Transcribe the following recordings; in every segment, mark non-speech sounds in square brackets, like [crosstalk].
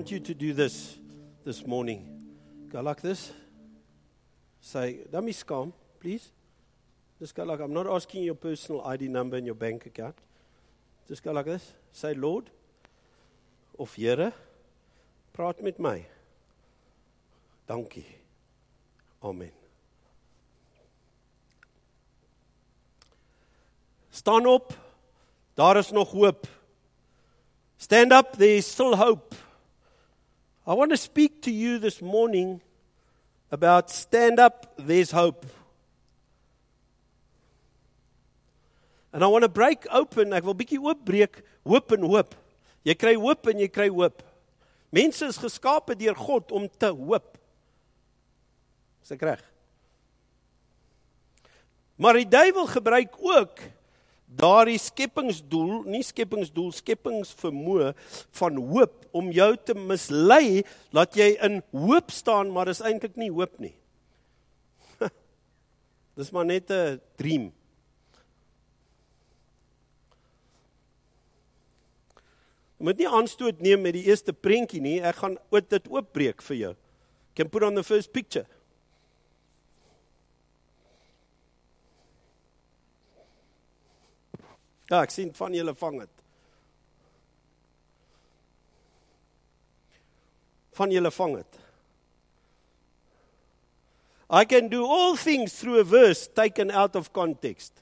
want you to do this this morning. Go like this. Say, me scam, please. Just go like I'm not asking your personal ID number and your bank account. Just go like this. Say, Lord of Here, praat met my. Dankie. Amen. Staan op. Daar is nog hoop. Stand up, there is still hope. I want to speak to you this morning about stand up, there's hope. And I want to break open, ek wil bietjie oopbreek, hoop en hoop. Jy kry hoop en jy kry hoop. Mense is geskape deur God om te hoop. Is ek reg? Maar die duiwel gebruik ook daardie skepingsdoel, nie skepingsdoel, skepingsvermoë van hoop om jou te mislei dat jy in hoop staan, maar dis eintlik nie hoop nie. [laughs] dis maar net 'n dream. Jy moet nie aanstoot neem met die eerste prentjie nie. Ek gaan dit oopbreek vir jou. Can put on the first picture. Ja, ek sien van julle vang dit. Van julle vang dit. I can do all things through a verse taken out of context.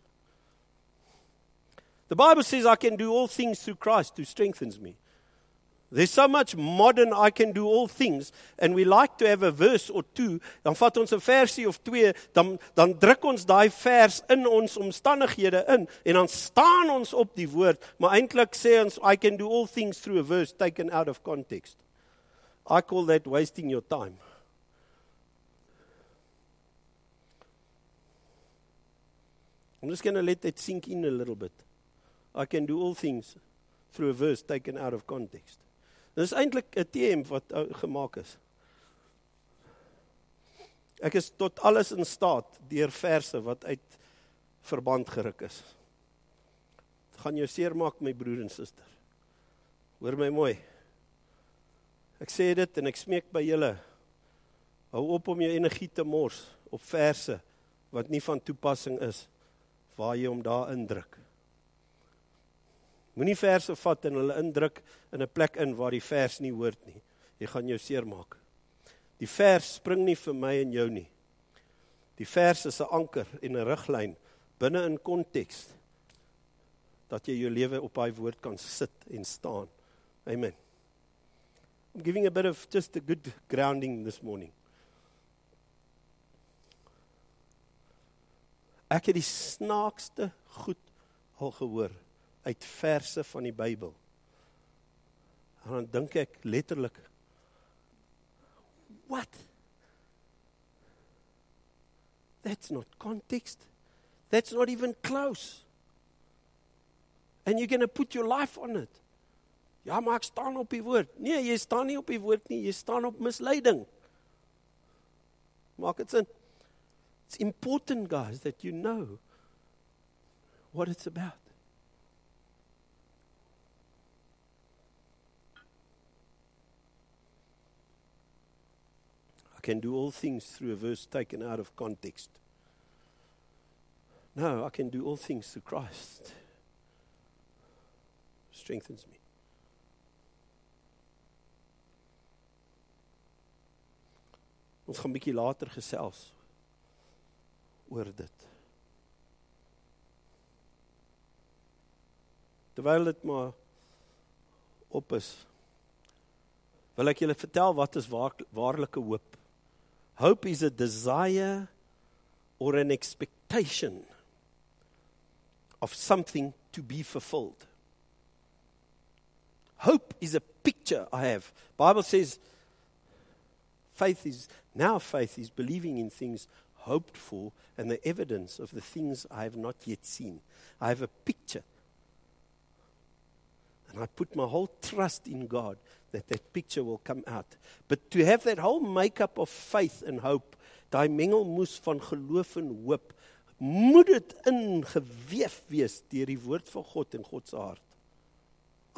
The Bible says I can do all things through Christ who strengthens me. There's so much modern I can do all things and we like to have a verse or two dan vat ons 'n versie of twee dan dan druk ons daai vers in ons omstandighede in en dan staan ons op die woord maar eintlik sê ons I can do all things through a verse taken out of context. I call that wasting your time. I'm just going to let that sink in a little bit. I can do all things through a verse taken out of context. Dit is eintlik 'n TM wat uh, gemaak is. Ek is tot alles in staat deur verse wat uit verband geruk is. Dit gaan jou seermaak my broer en suster. Hoor my mooi. Ek sê dit en ek smeek by julle. Hou op om jou energie te mors op verse wat nie van toepassing is waar jy hom daar indruk. Moenie verse vat en hulle indruk in 'n plek in waar die vers nie hoort nie. Jy gaan jou seermaak. Die vers spring nie vir my en jou nie. Die vers is 'n anker en 'n riglyn binne in konteks dat jy jou lewe op daai woord kan sit en staan. Amen. I'm giving a bit of just a good grounding this morning. Ek het die snaakste goed al gehoor uit verse van die Bybel. En dan dink ek letterlik What? That's not context. That's not even close. And you're going to put your life on it. Ja, maar ek staan op die woord. Nee, jy staan nie op die woord nie, jy staan op misleiding. Maak dit sin? It's important guys that you know what it's about. Can do all things through a verse taken out of context. No, I can do all things through Christ. Strengthens me. Ons gaan 'n bietjie later gesels oor dit. Terwyl dit maar op is, wil ek julle vertel wat is waar, waarlike hoop. Hope is a desire or an expectation of something to be fulfilled. Hope is a picture I have. Bible says faith is now faith is believing in things hoped for and the evidence of the things I have not yet seen. I have a picture. And I put my whole trust in God that that picture will come out. But to have that whole makeup of faith and hope, daai mengelmoes van geloof en hoop, moet dit ingeweef wees deur die woord van God en God se hart.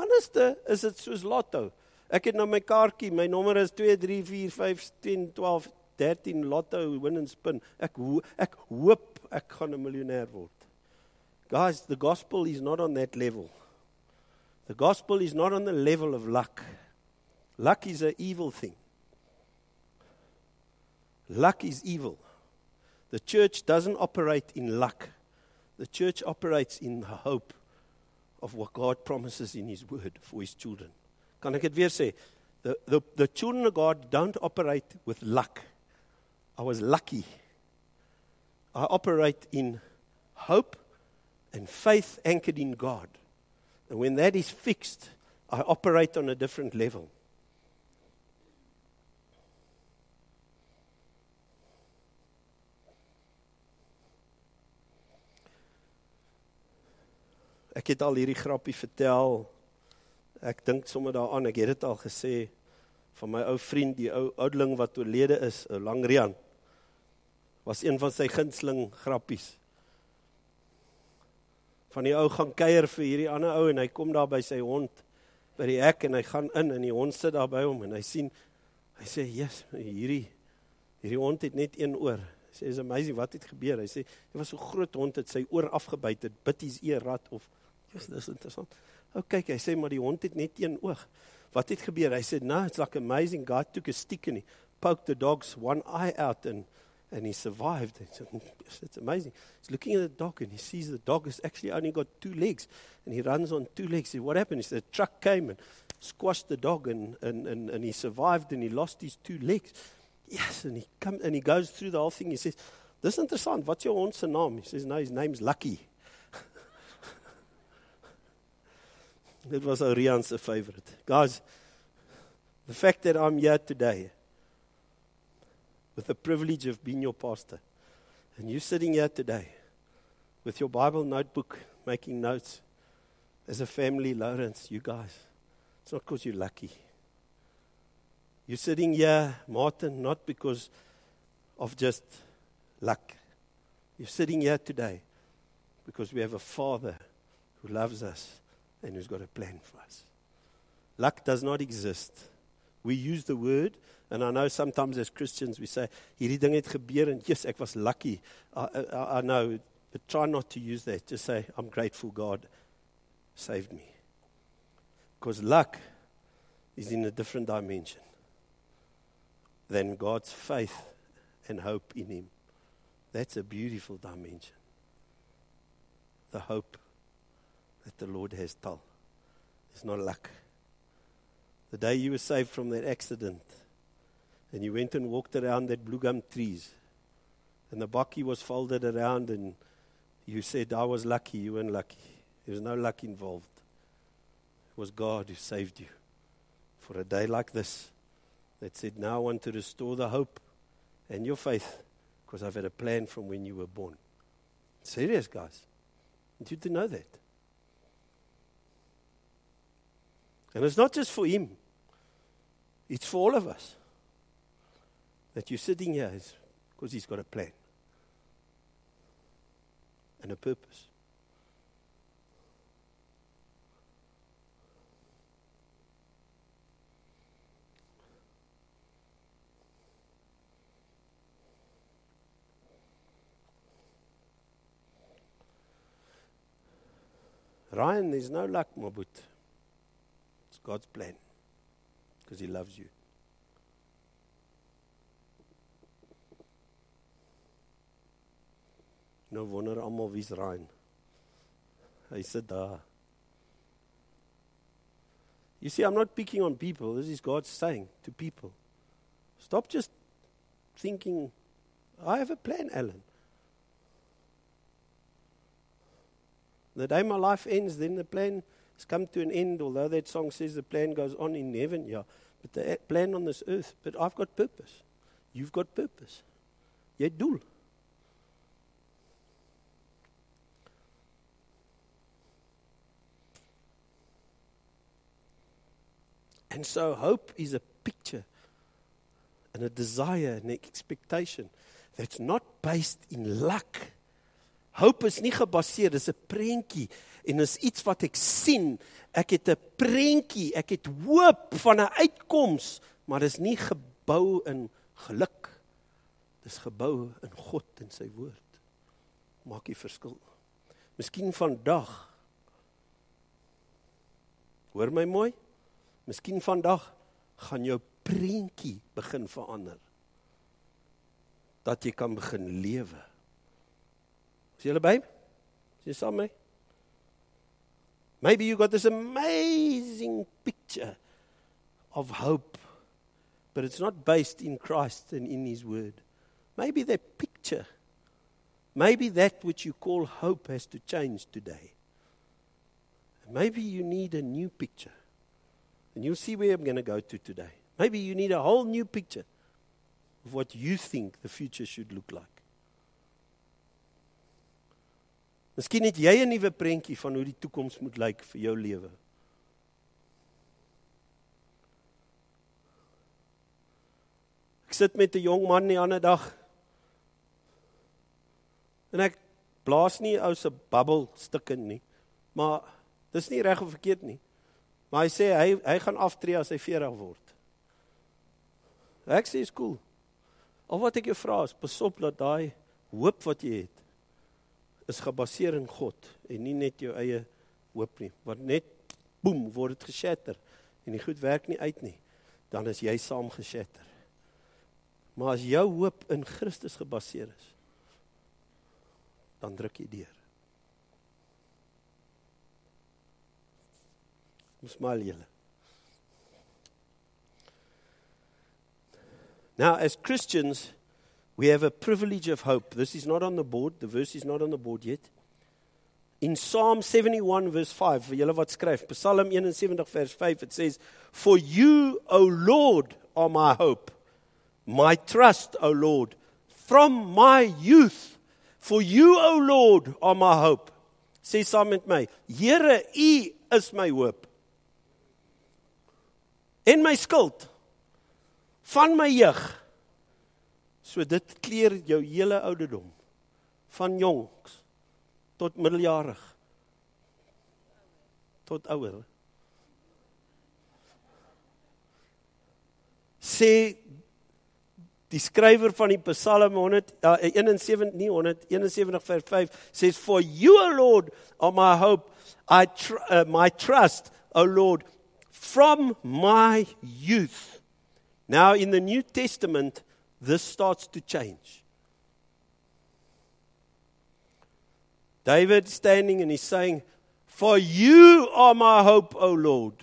Anderste is dit soos lotto. Ek het nou my kaartjie, my nommer is 2345101213 Lotto win and spin. Ek ho ek hoop ek gaan 'n miljonair word. Guys, the gospel is not on that level. The gospel is not on the level of luck. Luck is an evil thing. Luck is evil. The church doesn't operate in luck. The church operates in the hope of what God promises in His Word for His children. Kan ek dit weer? The, the, the children of God don't operate with luck. I was lucky. I operate in hope and faith anchored in God. And when that is fixed, I operate on a different level. Ek het al hierdie grappie vertel. Ek dink sommer daaraan, ek het dit al gesê van my ou vriend, die ou oudling wat oorlede is, ou Langrian. Was een van sy gunsteling grappies. Van die ou gaan kuier vir hierdie ander ou en hy kom daar by sy hond by die hek en hy gaan in en die hond sit daar by hom en hy sien hy sê, "Jesus, hierdie hierdie hond het net een oor." Hy sê, "Is amazing, wat het gebeur?" Hy sê, "Dit was so groot hond het sy oor afgebyt, dit bit hys eer rad of Dis dis interessant. Ou kyk, hy sê maar die hond het net een oog. Wat het gebeur? Hy sê, "No, it's like amazing. God took a stick and he poked the dog's one eye out and and he survived." It's, it's amazing. He's looking at the dog and he sees the dog has actually only got two legs and he runs on two legs. He, what happened? He said, "The truck came and squashed the dog and and and and he survived and he lost his two legs." Yes, and he comes and he goes through the whole thing. He says, "Dis interessant. What's your hond se naam?" He says, "No, his name's Lucky." Dit was Ariane se favorite. Guys, the fact that I'm here today with the privilege of being your pastor and you sitting here today with your Bible notebook making notes as a family, Lawrence, you guys, it's not because you're lucky. You're sitting here, Martin, not because of just luck. You're sitting here today because we have a Father who loves us and who's got a plan for us. Luck does not exist. We use the word, and I know sometimes as Christians we say, hierdie ding het gebeur yes, ek was lucky. I, I, I know, but try not to use that. Just say, I'm grateful God saved me. Because luck is in a different dimension than God's faith and hope in Him. That's a beautiful dimension. The hope that the Lord has told. It's not luck. The day you were saved from that accident and you went and walked around that blue gum trees and the bakkie was folded around and you said, I was lucky, you weren't lucky. There was no luck involved. It was God who saved you for a day like this that said, Now I want to restore the hope and your faith because I've had a plan from when you were born. Serious, guys. You to know that. And it's not just for him, it's for all of us. That you're sitting here is because he's got a plan and a purpose. Ryan, there's no luck, my boot. God's plan because He loves you. Nou wonder almal wie's Ryan. Hy sit daar. You see, I'm not picking on people. This is God saying to people. Stop just thinking, I have a plan, Alan. The day my life ends, then the plan It's come to an end, although that song says the plan goes on in heaven, yeah. But the plan on this earth, but I've got purpose. You've got purpose. Jy het. And so hope is a picture and a desire and an expectation that's not based in luck. Hoop is nie gebaseer, dis 'n prentjie en is iets wat ek sien. Ek het 'n prentjie, ek het hoop van 'n uitkoms, maar dis nie gebou in geluk. Dis gebou in God en sy woord. Maak die verskil. Miskien vandag Hoor my mooi? Miskien vandag gaan jou prentjie begin verander. Dat jy kan begin lewe. Is jy babe? Is saam met? Maybe you got this amazing picture of hope, but it's not based in Christ and in His Word. Maybe that picture, maybe that which you call hope has to change today. Maybe you need a new picture. And you'll see where I'm going to go to today. Maybe you need a whole new picture of what you think the future should look like. Miskien het jy 'n nuwe prentjie van hoe die toekoms moet lyk vir jou lewe. Ek sit met 'n jong man die ander dag. En ek blaas nie ou se babbel stukke nie. Maar dis nie reg of verkeerd nie. Maar hy sê hy hy gaan aftree as hy 40 word. Ek sê is cool. Al wat ek jou vra is, pasop dat daai hoop wat jy het is gebaseer in God en nie net jou eie hoop nie. Want net boem word dit geshatter en die goed werk nie uit nie, dan is jy saam geshatter. Maar as jou hoop in Christus gebaseer is, dan druk jy deur. Ons smaal julle. Now as Christians We have a privilege of hope. This is not on the board. The verse is not on the board yet. In Psalm 71 verse 5, vir julle wat skryf, Psalm 71 vers 5, it says, "For you, O Lord, are my hope, my trust, O Lord, from my youth. For you, O Lord, are my hope." Sê saam met my, Here, U is my hoop. En my skild van my jeug. So dit kleer jou hele ouderdom van jonks tot middeljarig tot ouer. Sê die skrywer van die Psalm 100 uh, 71 nie 171 vers 5 sê for you o Lord are my hope I tr uh, my trust o Lord from my youth. Now in the New Testament this starts to change. David standing and he's saying, For you are my hope, O Lord.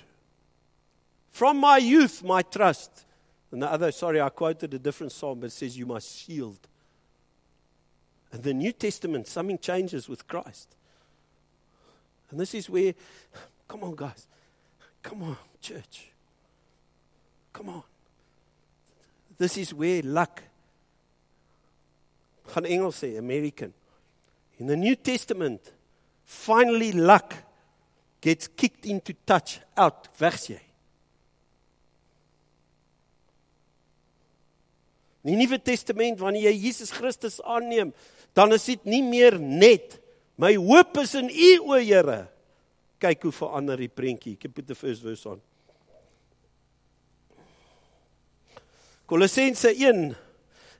From my youth, my trust. And the other, sorry, I quoted a different psalm, but it says, You my shield. And the New Testament, something changes with Christ. And this is where, come on, guys. Come on, church. Come on. This is where luck gaan Engels sê American. In the New Testament finally luck gets kicked into touch out wegs jy. In die Nuwe Testament wanneer jy Jesus Christus aanneem, dan is dit nie meer net my hoop is in U o Here. Kyk hoe verander die prentjie. Ek het die first verse aan. Kolossense 1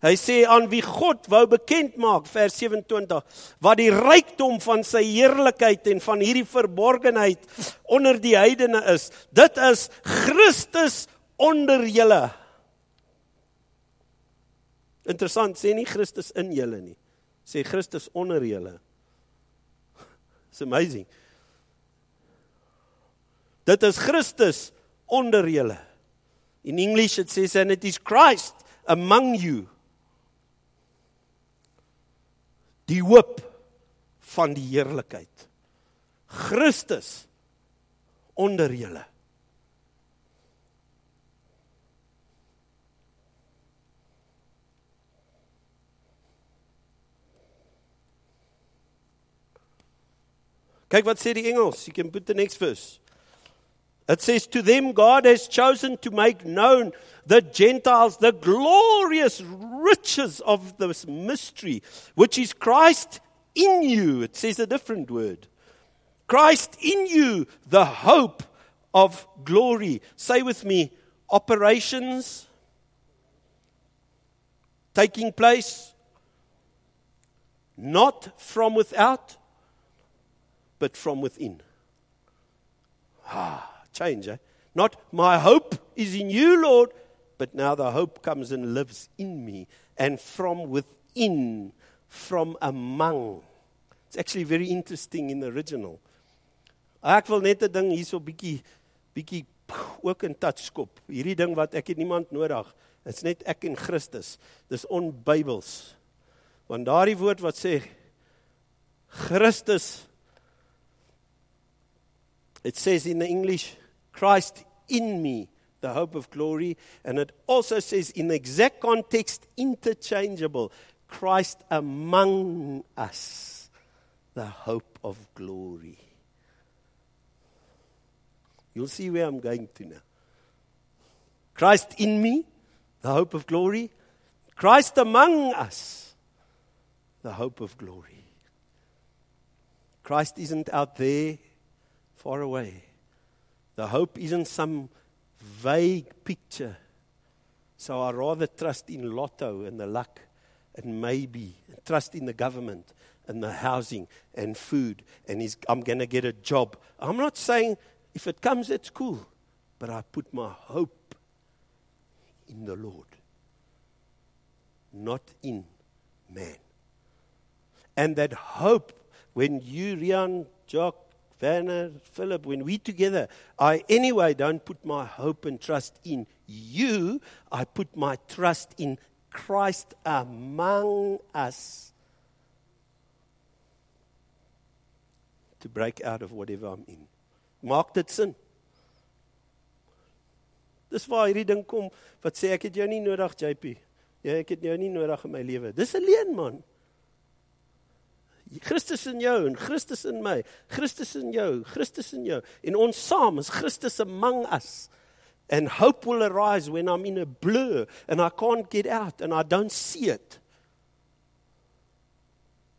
Hy sê aan wie God wou bekend maak vers 27 wat die rykdom van sy heerlikheid en van hierdie verborgenheid onder die heidene is. Dit is Christus onder julle. Interessant, sê nie Christus in julle nie. Sê Christus onder julle. [laughs] It's amazing. Dit is Christus onder julle. In English it says and it is Christ among you. Die hoop van die heerlikheid. Christus onder julle. Kyk wat sê die Engels. You can put the next verse. It says, To them God has chosen to make known the Gentiles the glorious riches of this mystery, which is Christ in you, it says a different word. Christ in you, the hope of glory. Say with me, operations taking place not from without, but from within. Ah, change, eh? Not my hope is in you, Lord, but now the hope comes and lives in me and from within, from among. It's actually very interesting in the original. Ek wil net 'n ding hierso bietjie bietjie ook in touch skop. Hierdie ding wat ek het niemand nodig. Dit's net ek en Christus. Dis onbybels. Want daardie woord wat sê Christus it says in the English Christ in me the hope of glory and it also says in the exact context interchangeable Christ among us the hope of glory You'll see where I'm going to now Christ in me the hope of glory Christ among us the hope of glory. Christ isn't out there, far away. The hope isn't some vague picture. So I rather trust in lotto and the luck and maybe, and trust in the government and the housing and food, and I'm going to get a job. I'm not saying if it comes, it's cool, but I put my hope in the Lord, not in man. And that hope, when you, Rian, Jock, Werner, Philip, when we together, I anyway don't put my hope and trust in you. I put my trust in Christ among us to break out of whatever I'm in. Maak dit sin? Dis waar hierdie ding kom wat sê ek het jou nie nodig JP. Ja, ek het jou nie nodig in my lewe. Dis alleen man. Christus in jou en Christus in my. Christus in jou, Christus in jou. En ons saam is Christus among us. And hope will arise when I'm in a blur and I can't get out and I don't see it.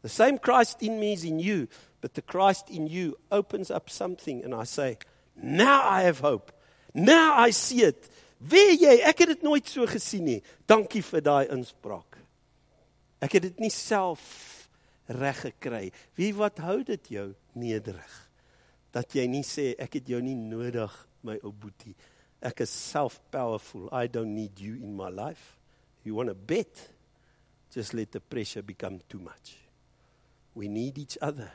The same Christ in me is in you, but the Christ in you opens up something and I say, "Now I have hope. Now I see it." Wie jy, ek het dit nooit so gesien nie. Dankie vir daai inspraak. Ek het dit nie self reg gekry. Wie wat hou dit jou nederig? Dat jy nie sê ek het jou nie nodig my ou boetie. Ek is self powerful. I don't need you in my life. You want to bet? Just let the pressure become too much. We need each other.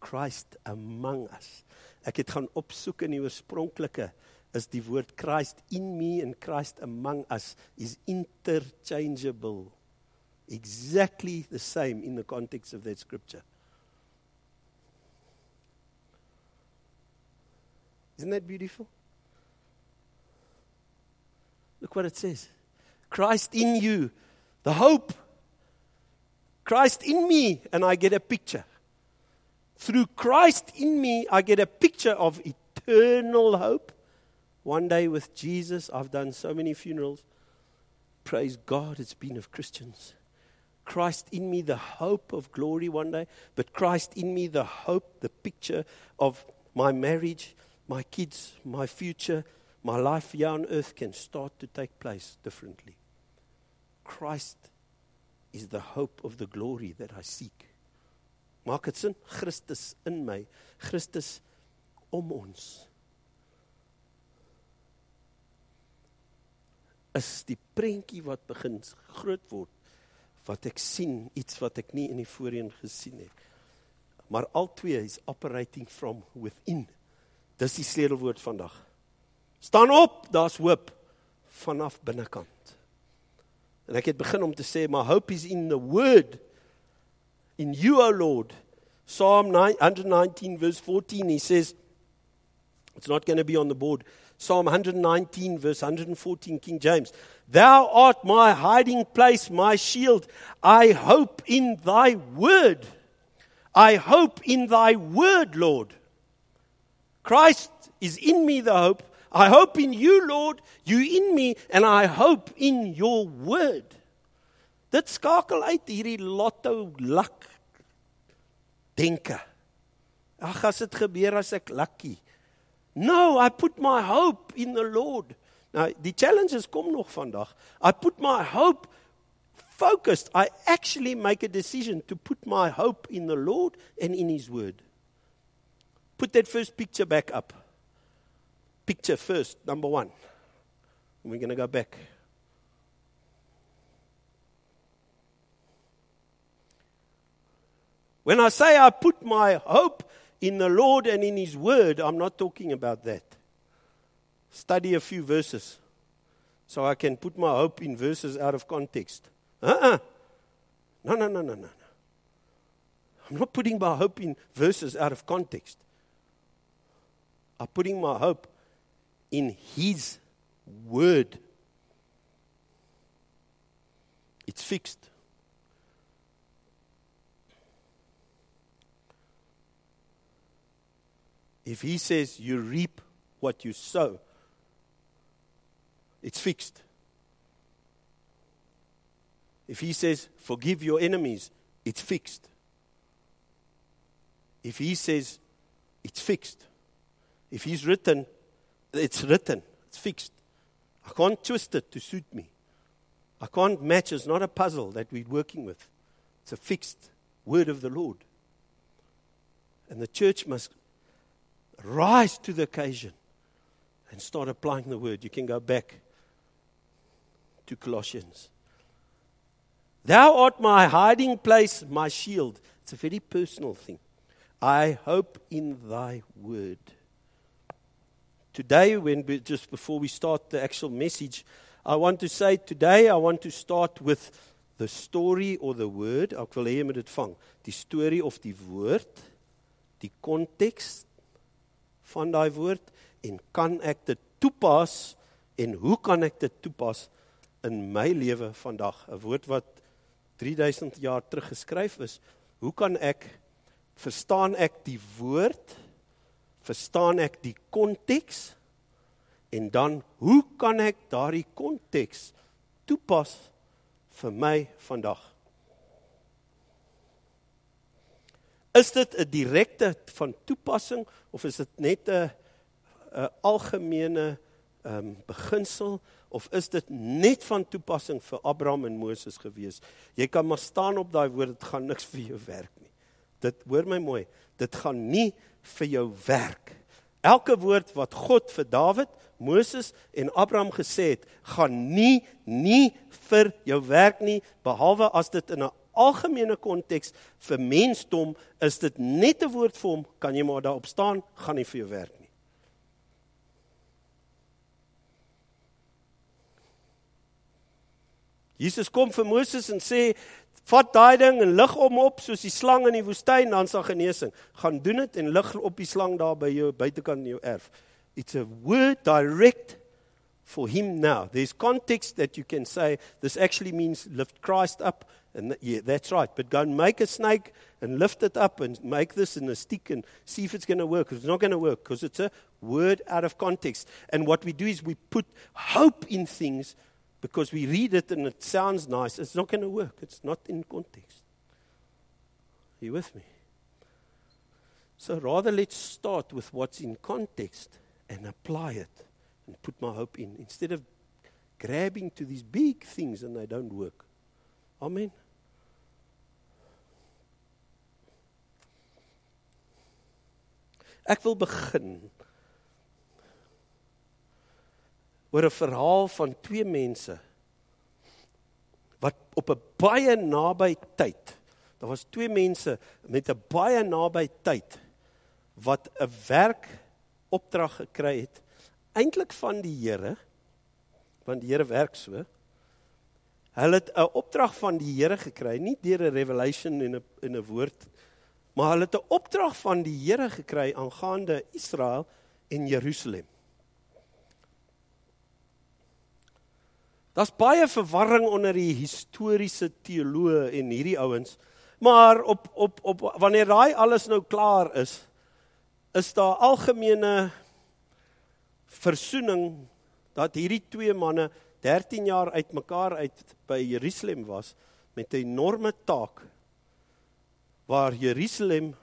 Christ among us. Ek het gaan opsoek in die oorspronklike is die woord Christ in me and Christ among us is interchangeable exactly the same in the context of that scripture. Isn't that beautiful? Look what it says Christ in you, the hope. Christ in me, and I get a picture. Through Christ in me, I get a picture of eternal hope. One day with Jesus, I've done so many funerals. Praise God, it's been of Christians. Christ in me, the hope of glory one day, but Christ in me, the hope, the picture of my marriage, my kids, my future, my life here on earth can start to take place differently. Christ is the hope of the glory that I seek. Maak dit sin? Christus in my, Christus om ons. Is die prentjie wat begin groot word wat ek sien, iets wat ek nie in die voorheen gesien het. Maar al twee is operating from within. Dis die sleutelwoord vandag. Staan op, daar's hoop vanaf binnekant. En ek het begin om te sê my hope is in the word in you o Lord. Psalm 119 verse 14 he says it's not going to be on the board. Psalm 119, verse 114, King James. Thou art my hiding place, my shield. I hope in thy word. I hope in thy word, Lord. Christ is in me, the hope. I hope in you, Lord. You in me, and I hope in your word. Dit skakel uit hierdie lotto luck denke. Ag as dit gebeur as ek lucky. No, I put my hope in the Lord. Nou, die challenges kom nog vandag. I put my hope focused. I actually make a decision to put my hope in the Lord and in his word. Put that first picture back up. Picture first, number 1. And we're going to go back. When I say I put my hope in the Lord and in His Word, I'm not talking about that. Study a few verses so I can put my hope in verses out of context. Uh-uh. No, no, no, no, no. No. I'm not putting my hope in verses out of context. I'm putting my hope in His Word. It's fixed. If he says you reap what you sow, it's fixed. If he says forgive your enemies, it's fixed. If he says it's fixed. If he's written, it's written, it's fixed. I can't twist it to suit me. I can't match, it's not a puzzle that we're working with. It's a fixed word of the Lord. And the church must rise to the occasion and start applying the word. You can go back to Colossians. Thou art my hiding place, my shield. It's a very personal thing. I hope in thy word. Today, when we, just before we start the actual message, I want to say today I want to start with the story or the word. Ek wil hê jy moet dit vang. Die storie of die woord, die konteks van daai woord en kan ek dit toepas en hoe kan ek dit toepas in my lewe vandag? 'n woord wat 3000 jaar terug geskryf is. Hoe kan ek verstaan ek die woord verstaan ek die konteks en dan hoe kan ek daardie konteks toepas vir my vandag Is dit 'n direkte van toepassing of is dit net 'n 'n algemene ehm um, beginsel of is dit net van toepassing vir Abraham en Moses gewees? Jy kan maar staan op daai woord, dit gaan niks [laughs] vir jou werk nie. Dit hoor my mooi, dit gaan nie vir jou werk. Elke woord wat God vir Dawid, Moses en Abraham gesê het, gaan nie nie vir jou werk nie behalwe as dit in 'n algemene konteks vir mensdom is dit net 'n woord vir hom, kan jy maar daarop staan, gaan nie vir jou werk nie. Jesus kom vir Moses en sê vat daai ding en lig hom op soos die slang in die woestyn dan sal genesing. Gaan doen dit en lig op die slang daar by jou buitekant in jou erf. It's a word direct for him now. There's context that you can say this actually means lift Christ up And yeah, that's right. But go and make a snake and lift it up and make this in a stick and see if it's going to work. It's not going to work because it's a word out of context. And what we do is we put hope in things because we read it and it sounds nice. It's not going to work. It's not in context. Are you with me? So rather, let's start with what's in context and apply it and put my hope in instead of grabbing to these big things and they don't work. Amen. Ek wil begin oor 'n verhaal van twee mense wat op 'n baie naby tyd. Daar was twee mense met 'n baie naby tyd wat 'n werk opdrag gekry het eintlik van die Here want die Here werk so. Hulle het 'n opdrag van die Here gekry, nie deur 'n revelation en 'n in 'n woord Maar hulle het 'n opdrag van die Here gekry aangaande Israel en Jerusalem. Daar's baie verwarring onder die historiese teoloë en hierdie ouens. Maar op op op wanneer daai alles nou klaar is, is daar algemene versoening dat hierdie twee manne 13 jaar uitmekaar uit by Jerusalem was met 'n enorme taak waar Jerusalem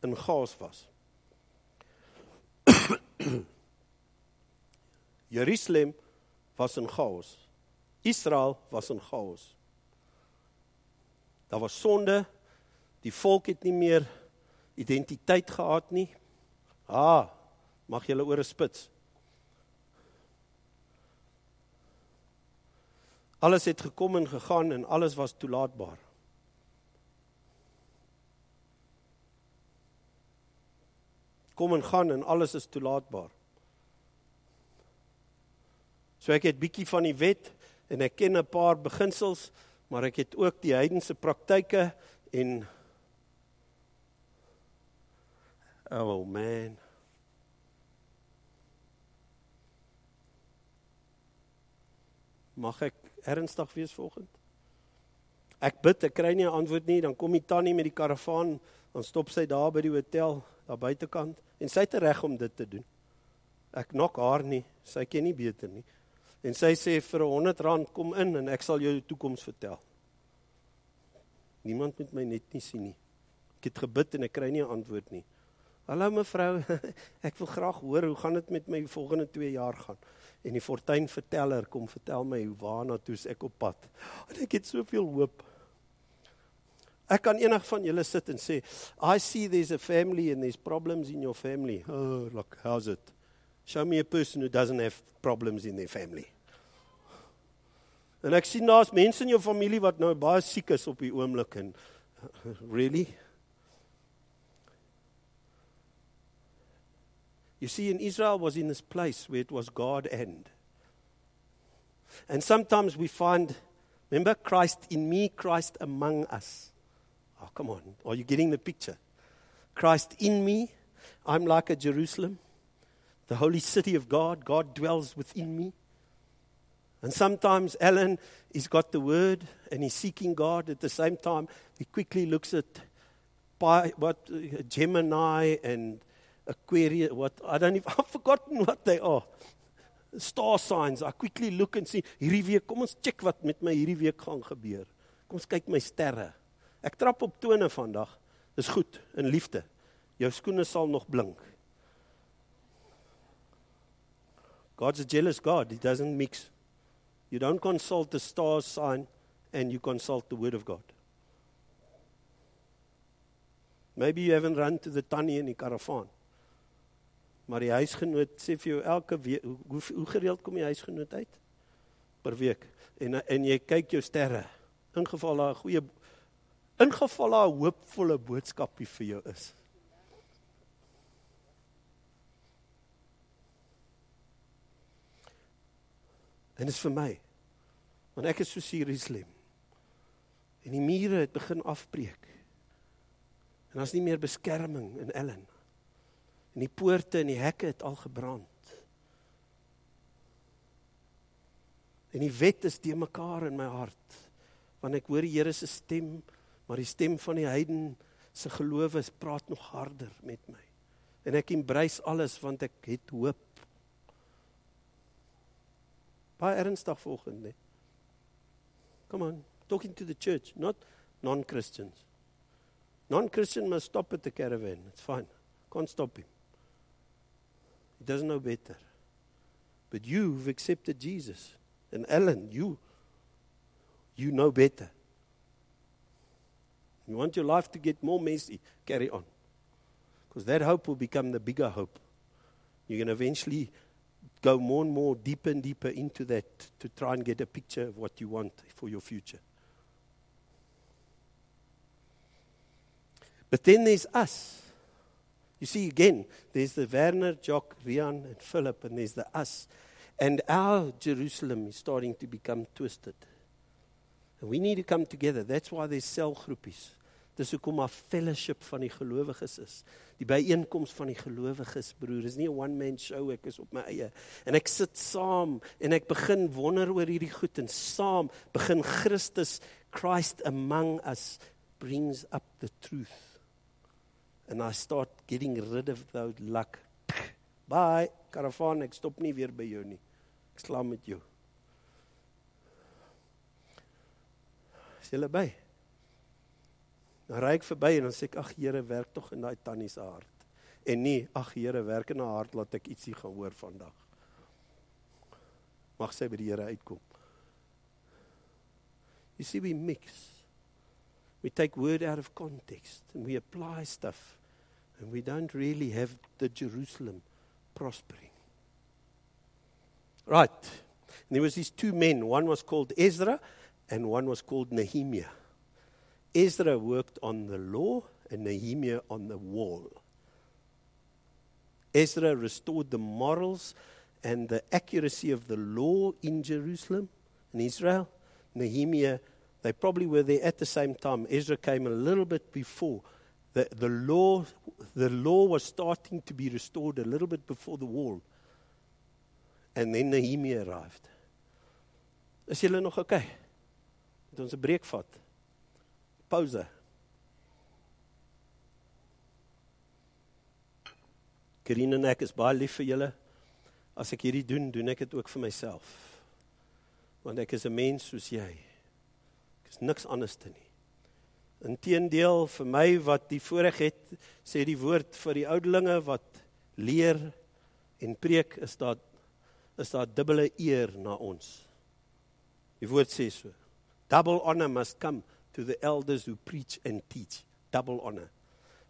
in chaos was. [clears throat] Jerusalem was in chaos. Israel was in chaos. Daar was sonde. Die volk het nie meer identiteit gehad nie. Ah, mag julle oor 'n spits. Alles het gekom en gegaan en alles was toelaatbaar. Kom en gaan en alles is toelaatbaar. So ek het bietjie van die wet en ek ken 'n paar beginsels, maar ek het ook die heidense praktyke en oh man. Mag ek ernstig wees vanoggend? Ek bid, ek kry nie 'n antwoord nie, dan kom die tannie met die karavaan, dan stop sy daar by die hotel, daar buitekant en sy het reg om dit te doen. Ek nok haar nie, sy ken nie beter nie. En sy sê vir 'n 100 rand kom in en ek sal jou die toekoms vertel. Niemand moet my net nie sien nie. Ek het gebid en ek kry nie 'n antwoord nie. Hallo mevrou, [laughs] ek wil graag hoor hoe gaan dit met my volgende 2 jaar gaan? En die fortuin verteller kom vertel my hoe waarna toe ek op pad. En ek het soveel hoop. Ek kan enig van julle sit en sê, I see there's a family and there's problems in your family. Oh, look, how's it? Show me a person who doesn't have problems in their family. En ek sien daar's mense in jou familie wat nou baie siek is op die oomblik en [laughs] really You see in Israel was in this place where it was God and And sometimes we find remember Christ in me Christ among us. Oh come on, are you getting the picture? Christ in me, I'm like a Jerusalem, the holy city of God. God dwells within me. And sometimes Alan, he's got the word and he's seeking God. At the same time, he quickly looks at what uh, Gemini and Aquarius. What I don't even [laughs] I've forgotten what they are. Star signs. I quickly look and see. Hierdie week, kom ons check wat met my hierdie week gaan gebeur. Kom ons kyk my sterre. Ek trap op tone vandag. Dis goed in liefde. Jou skoene sal nog blink. God's a jealous God. He doesn't mix You don't consult the star sign and you consult the word of God. Maybe you haven't run to the tannie in die karavaan. Maar die huisgenoot sê vir jou elke week hoe hoe gereeld kom die huisgenoot uit per week en en jy kyk jou sterre. Ingeval daar 'n goeie ingeval daar 'n hoopvolle boodskapie vir jou is. En dit is vir my. Want ek is so Jerusalem. En die mure het begin afbreek. En daar's nie meer beskerming in Ellen. En die poorte en die hekke het al gebrand. En die wet is te mekaar in my hart. Want ek hoor die Here se stem, maar die stem van die heiden se gelowe praat nog harder met my. En ek embrace alles want ek het hoop baie ernstig volgende. Come on, talking to the church, not non-Christians. Non-Christian must stop at the caravan. It's fine. Can't stop him. He doesn't know better. But you've accepted Jesus. And Ellen, you you know better. You want your life to get more messy, carry on. Because that hope will become the bigger hope. You're going to eventually go more and more deeper and deeper into that to try and get a picture of what you want for your future. But then there's us. You see, again, there's the Werner, Jock, Rian, and Philip, and there's the us. And our Jerusalem is starting to become twisted. And we need to come together. That's why there's cell groupies. Dis hoekom maar fellowship van die gelowiges is. Die byeenkoms van die gelowiges, broer, is nie 'n one man show ek is op my eie. En ek sit saam en ek begin wonder oor hierdie goed en saam begin Christus Christ among us brings up the truth. And I start getting rid of those luck. Bye, karavaan, ek stop nie weer by jou nie. Ek slaam met jou. Is jy by? Dan ry ek verby en dan sê ek ag Here, werk tog in daai tannie se hart. En nie ag Here, werk in haar hart laat ek ietsie gaan hoor vandag. Mag sy by die Here uitkom. You see we mix. We take word out of context and we apply stuff and we don't really have the Jerusalem prospering. Right. And there was these two men. One was called Ezra and one was called Nehemiah. Ezra worked on the law and Nehemiah on the wall. Ezra restored the morals and the accuracy of the law in Jerusalem and Israel. Nehemiah, they probably were there at the same time. Ezra came a little bit before. The, the, law, the law was starting to be restored a little bit before the wall. And then Nehemiah arrived. Is julle nog? Okay? Moet ons 'n breek vat? Pause. Karine en ek is baie lief vir julle. As ek hierdie doen, doen ek dit ook vir myself. Want ek is 'n mens soos jy. Ek is niks anders te nie. Inteendeel vir my wat die voorreg het, sê die woord vir die oudelinge wat leer en preek, is daar is daar dubbele eer na ons. Die woord sê so. Double honor must come to the elders who preach and teach. Double honor.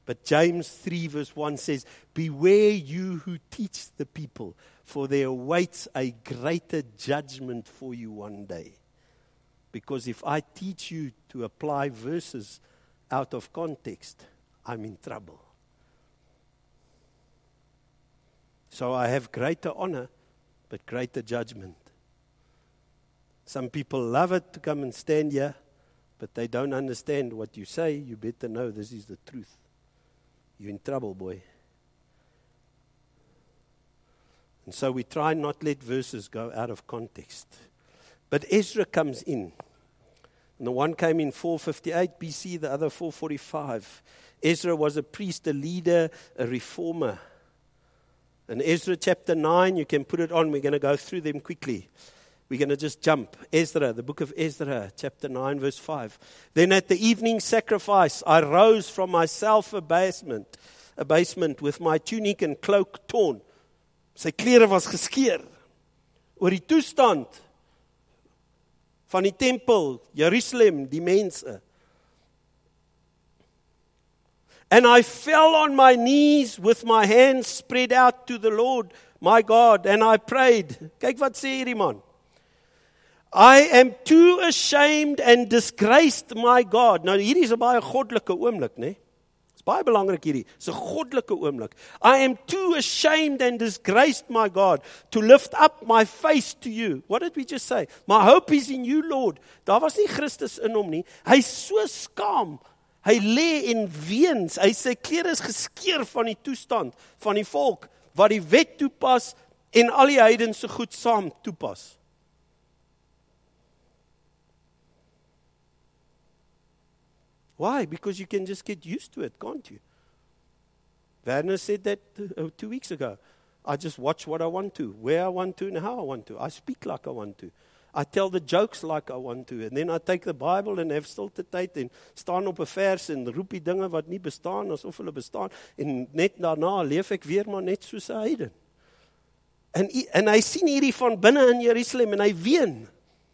But James 3 verse 1 says, Beware you who teach the people, for there awaits a greater judgment for you one day. Because if I teach you to apply verses out of context, I'm in trouble. So I have greater honor, but greater judgment. Some people love it to come and stand here, but they don't understand what you say. You better know this is the truth. You're in trouble, boy. And so we try not let verses go out of context. But Ezra comes in. And the one came in 458 BC, the other 445. Ezra was a priest, a leader, a reformer. And Ezra chapter 9, you can put it on. We're going to go through them quickly. We're going to just jump. Ezra, the book of Ezra, chapter 9, verse 5. Then at the evening sacrifice, I rose from my self abasement, abasement with my tunic and cloak torn. Sy klere was geskeur oor die toestand van die tempel, Jerusalem, die mense. And I fell on my knees with my hands spread out to the Lord, my God, and I prayed. Kyk wat sê hierdie man. I am too ashamed and disgraced my God. Nou hierdie is 'n baie goddelike oomblik, né? Nee? Dis baie belangrik hierdie. Dis 'n goddelike oomblik. I am too ashamed and disgraced my God to lift up my face to you. What did we just say? My hope is in you, Lord. Daar was nie Christus in hom nie. Hy's so skaam. Hy lê en ween. Hy sê klere is geskeur van die toestand van die volk wat die wet toepas en al die heidense goed saam toepas. Why? Because you can just get used to it, can't you? Werner said that uh, two weeks ago. I just watch what I want to, where I want to, and how I want to. I speak like I want to. I tell the jokes like I want to. And then I take the Bible and have stilte tyd en staan op 'n vers en roep die dinge wat nie bestaan asof hulle bestaan en net daarna leef ek weer maar net soos 'n heiden. En en hy sien hierdie van binne in Jerusalem en hy ween.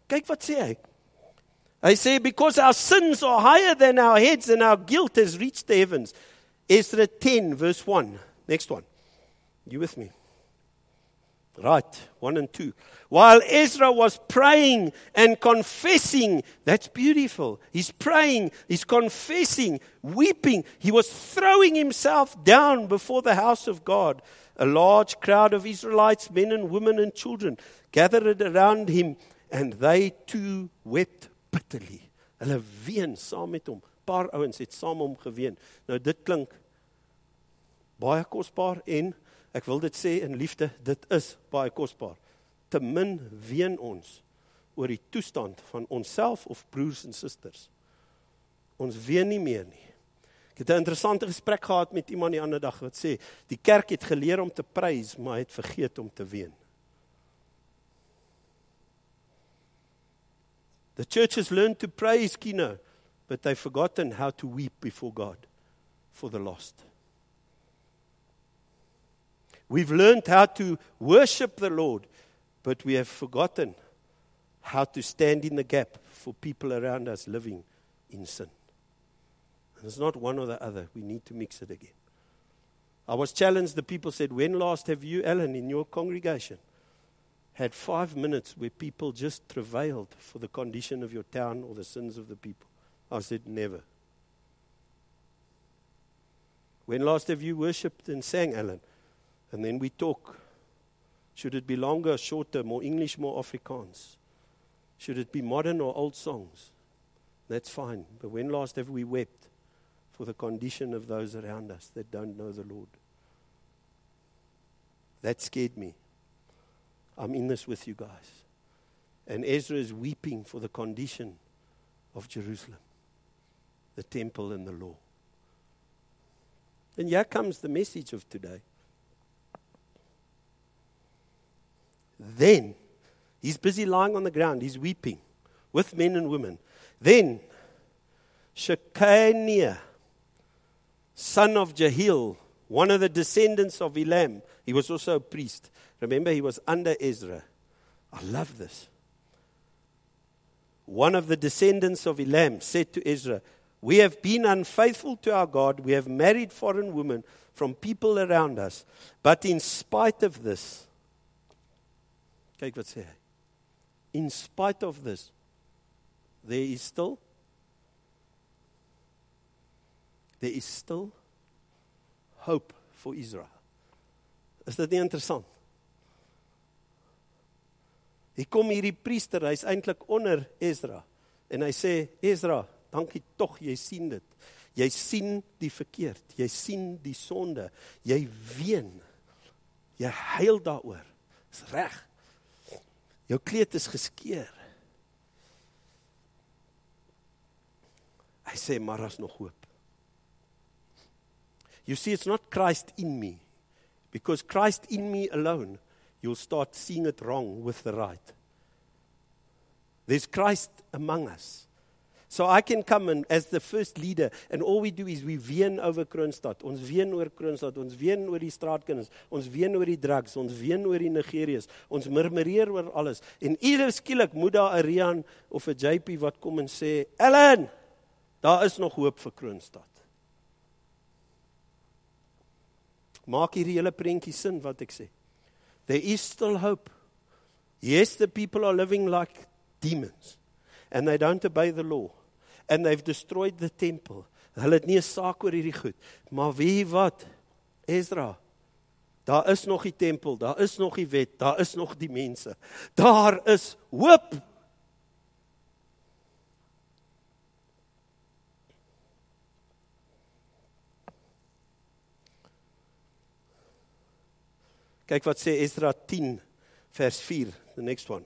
Kyk wat sê hy. I say, because our sins are higher than our heads and our guilt has reached the heavens. Ezra 10, verse 1. Next one. You with me? Right, 1 and 2. While Ezra was praying and confessing, that's beautiful. He's praying, he's confessing, weeping. He was throwing himself down before the house of God. A large crowd of Israelites, men and women and children, gathered around him, and they too wept bitterly. Hulle ween saam met hom. Paar ouens het saam hom geween. Nou dit klink baie kosbaar en ek wil dit sê in liefde, dit is baie kosbaar. Te min ween ons oor die toestand van onsself of broers en susters. Ons ween nie meer nie. Ek het 'n interessante gesprek gehad met iemand die ander dag wat sê die kerk het geleer om te prys, maar het vergeet om te ween. The church has learned to praise Kino, but they've forgotten how to weep before God for the lost. We've learned how to worship the Lord, but we have forgotten how to stand in the gap for people around us living in sin. And it's not one or the other. We need to mix it again. I was challenged. The people said, When last have you, Ellen, in your congregation, had five minutes where people just travailed for the condition of your town or the sins of the people? I said, Never. When last have you worshipped and sang, Alan? And then we talk. Should it be longer, shorter, more English, more Afrikaans? Should it be modern or old songs? That's fine. But when last have we wept for the condition of those around us that don't know the Lord? That scared me. I'm in this with you guys. And Ezra is weeping for the condition of Jerusalem, the temple and the law. And here comes the message of today. Then, he's busy lying on the ground, he's weeping with men and women. Then, Shechaniah, son of Jehiel, one of the descendants of Elam, he was also a priest. Remember, he was under Ezra. I love this. One of the descendants of Elam said to Ezra, We have been unfaithful to our God. We have married foreign women from people around us. But in spite of this. In spite of this, there is still there is still hope for Israel. Is dit nie interessant? Hier kom hierdie priester, hy's eintlik onder Ezra en hy sê Ezra, dankie tog jy sien dit. Jy sien die verkeerd, jy sien die sonde, jy ween. Jy huil daaroor. Dis reg. Jou kleed is geskeur. Hy sê maar as nog hoop. You see it's not Christ in me. Because Christ in me alone, you'll start seeing it wrong with the right. There's Christ among us. So I can come and as the first leader and all we do is we ween over Kroonstad. Ons ween oor Kroonstad, ons ween oor die straatkinders, ons ween oor die drugs, ons ween oor die Nigeriërs. Ons murmureer oor alles. En iewers skielik moet daar 'n Rian of 'n JP wat kom en sê, "Ellen, daar is nog hoop vir Kroonstad." Maak hierdie hele prentjie sin wat ek sê. There is still hope. Yes, the people are living like demons and they don't obey the law and they've destroyed the temple. Hulle het nie 'n saak oor hierdie goed. Maar wie wat? Ezra. Daar is nog die tempel, daar is nog die wet, daar is nog die mense. Daar is hoop. Kyk wat sê Ezra 10 vers 4, the next one.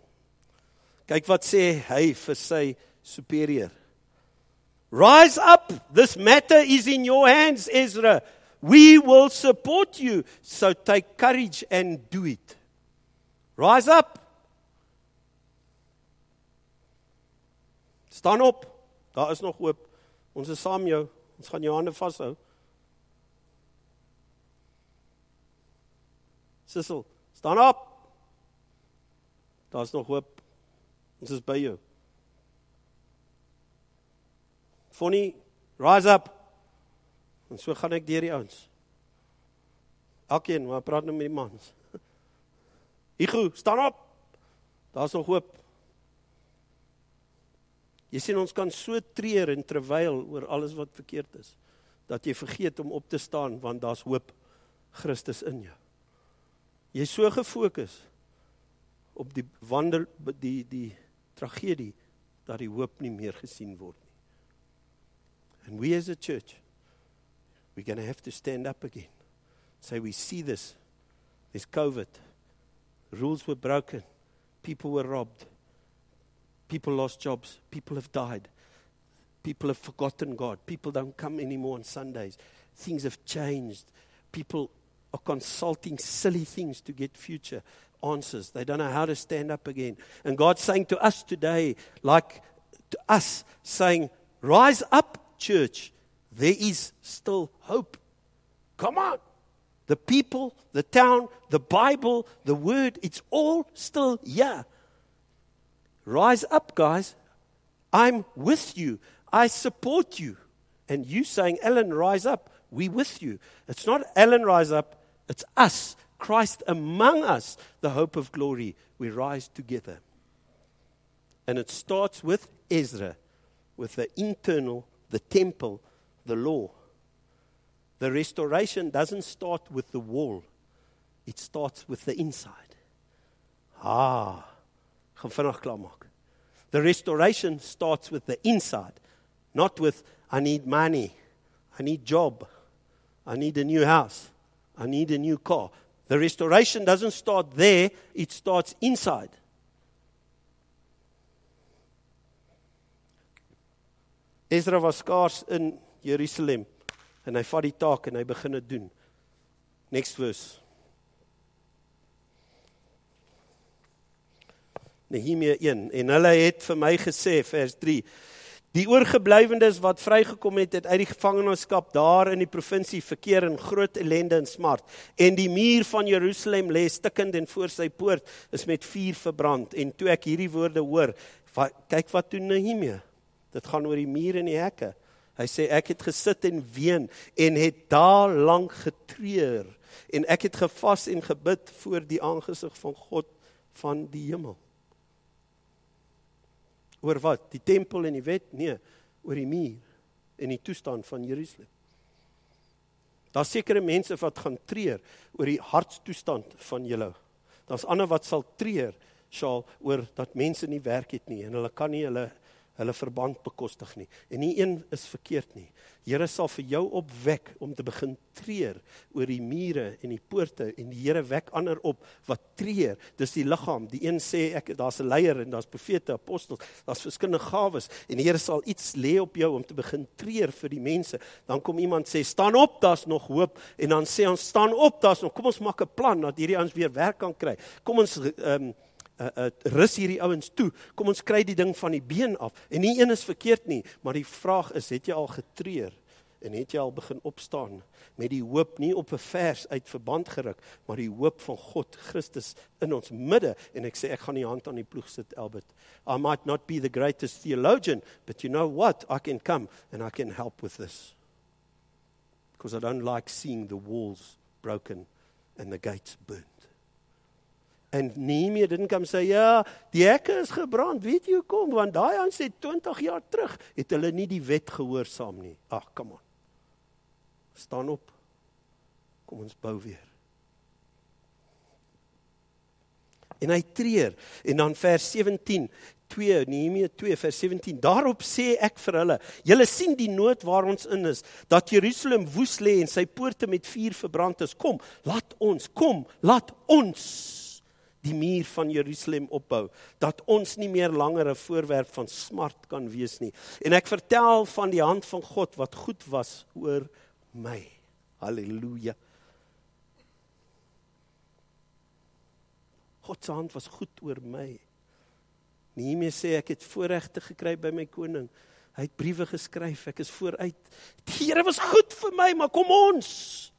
Kyk wat sê hy vir sy superior. Rise up. This matter is in your hands, Ezra. We will support you. So take courage and do it. Rise up. Staan op. Daar is nog hoop. Ons is saam jou. Ons gaan jou hande vashou. Sissel, staan op. Daar's nog hoop. Ons is by jou. Fonnie, rise up. En so gaan ek deur die ouens. Elkeen, maar praat nou met die mans. [laughs] Igu, staan op. Daar's nog hoop. Jy sien ons kan so treur en terwyl oor alles wat verkeerd is dat jy vergeet om op te staan want daar's hoop Christus in jou. Jy's so gefokus op die wandel die die tragedie dat die hoop nie meer gesien word And we as a church, we're going to have to stand up again. Say, we see this. There's COVID. Rules were broken. People were robbed. People lost jobs. People have died. People have forgotten God. People don't come anymore on Sundays. Things have changed. People are consulting silly things to get future answers. They don't know how to stand up again. And God's saying to us today, like to us, saying, Rise up, church. There is still hope. Come on. The people, the town, the Bible, the word, it's all still here. Rise up, guys. I'm with you. I support you. And you saying, Ellen, rise up. We with you. It's not Ellen, rise up. It's us. Christ among us, the hope of glory. We rise together. And it starts with Ezra, with the internal, the temple, the law. The restoration doesn't start with the wall, it starts with the inside. Ah. The restoration starts with the inside, not with I need money, I need job, I need a new house, I need a new car. The restoration doesn't start there, it starts inside. Ezra was skaars in Jerusalem en hy vat die taak en hy begin dit doen. Next verse. Nehemia 1 en hulle het vir my gesê vers 3 Die oorgeblywendes wat vrygekom het uit die gevangenskap daar in die provinsie verkeer in groot ellende en smart. En die muur van Jerusalem lê stikkend en voor sy poort is met vuur verbrand. En toe ek hierdie woorde hoor wat, kyk wat doen Nehemia. Dit gaan oor die muur en die hekke. Hy sê ek het gesit en ween en het daar lank getreur en ek het gevas en gebid voor die aangesig van God van die hemel Oor wat? Die tempel en die wet? Nee, oor die muur en die toestand van Jerusalem. Daar's sekere mense wat gaan treur oor die hartstoestand van julle. Daar's ander wat sal treur, sal oor dat mense nie werk het nie en hulle kan nie hulle hulle verband bekostig nie. En nie een is verkeerd nie. Here sal vir jou opwek om te begin treur oor die mure en die poorte en die Here wek ander op wat treur. Dis die liggaam. Die een sê ek daar's 'n leier en daar's profete, apostels, daar's verskillende gawes en die Here sal iets lê op jou om te begin treur vir die mense. Dan kom iemand sê staan op, daar's nog hoop en dan sê ons staan op, daar's nog kom ons maak 'n plan dat hierdie ouens weer werk kan kry. Kom ons ehm um, uh, uh, rus hierdie ouens toe. Kom ons kry die ding van die been af. En nie een is verkeerd nie, maar die vraag is, het jy al getreur en het jy al begin opstaan met die hoop nie op 'n vers uit verband geruk, maar die hoop van God Christus in ons midde en ek sê ek gaan die hand aan die ploeg sit Albert. I might not be the greatest theologian, but you know what? I can come and I can help with this. Because I don't like seeing the walls broken and the gates burned. En Nehemia didn't come sê ja, die hekke is gebrand. Weet jy hoekom? Want daai aan sê 20 jaar terug het hulle nie die wet gehoorsaam nie. Ag, kom aan. Staan op. Kom ons bou weer. En hy treur en dan vers 17 2 Nehemia 2 vers 17 Daarop sê ek vir hulle julle sien die nood waar ons in is dat Jerusalem woes lê en sy poorte met vuur verbrand is kom laat ons kom laat ons die muur van Jerusalem opbou dat ons nie meer langer 'n voorwerp van smart kan wees nie. En ek vertel van die hand van God wat goed was oor my. Haleluja God se hand was goed oor my. Nehemia sê ek het voorregte gekry by my koning. Hy het briewe geskryf. Ek is vooruit. Die Here was goed vir my maar kom ons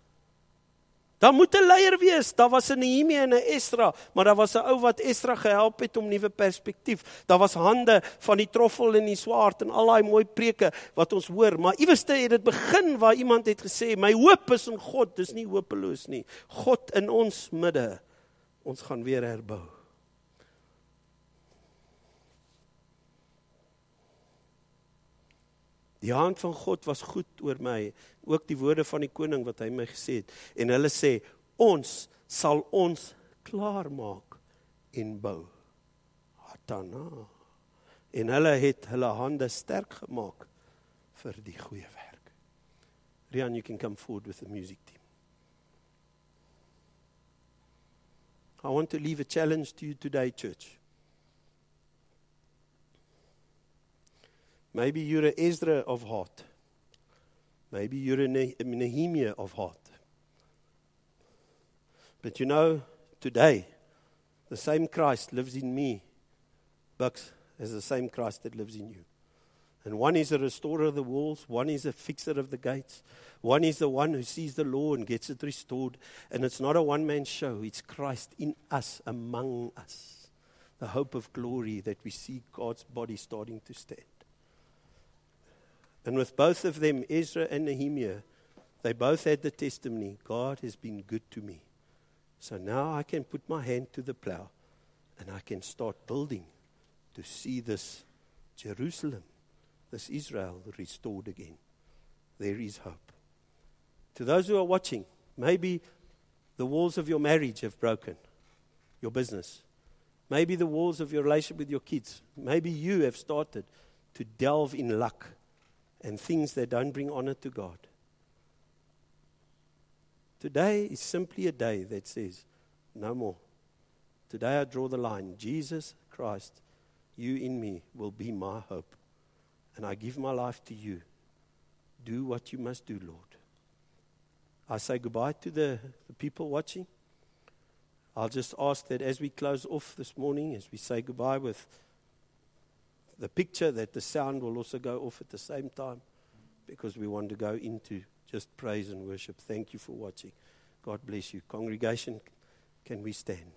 Daar moet 'n leier wees. Daar was 'n Nehemia en 'n Esdra, maar daar was 'n ou wat Esdra gehelp het om nuwe perspektief. Daar was hande van die troffel en die swaard en al daai mooi preke wat ons hoor, maar ieweste het dit begin waar iemand het gesê, "My hoop is in God, dis nie hopeloos nie. God in ons midde. Ons gaan weer herbou." Die hand van God was goed oor my, ook die woorde van die koning wat hy my gesê het. En hulle sê, ons sal ons klaarmaak en bou. Hatana. En hulle het hulle hande sterk gemaak vir die goeie werk. Rian, you can come forward with the music team. I want to leave a challenge to you today, church. Maybe you're an Ezra of heart. Maybe you're a Nehemiah of heart. But you know, today, the same Christ lives in me, Bucks, as the same Christ that lives in you. And one is a restorer of the walls, one is a fixer of the gates, one is the one who sees the law and gets it restored. And it's not a one man show, it's Christ in us, among us. The hope of glory that we see God's body starting to stand. And with both of them, Ezra and Nehemiah, they both had the testimony God has been good to me. So now I can put my hand to the plow and I can start building to see this Jerusalem this Israel restored again. There is hope. To those who are watching, maybe the walls of your marriage have broken, your business. Maybe the walls of your relationship with your kids. Maybe you have started to delve in luck and things that don't bring honor to God. Today is simply a day that says, no more. Today I draw the line. Jesus Christ, you in me will be my hope and I give my life to you. Do what you must do, Lord. I say goodbye to the, the people watching. I'll just ask that as we close off this morning, as we say goodbye with the picture, that the sound will also go off at the same time because we want to go into just praise and worship. Thank you for watching. God bless you. Congregation, can we stand?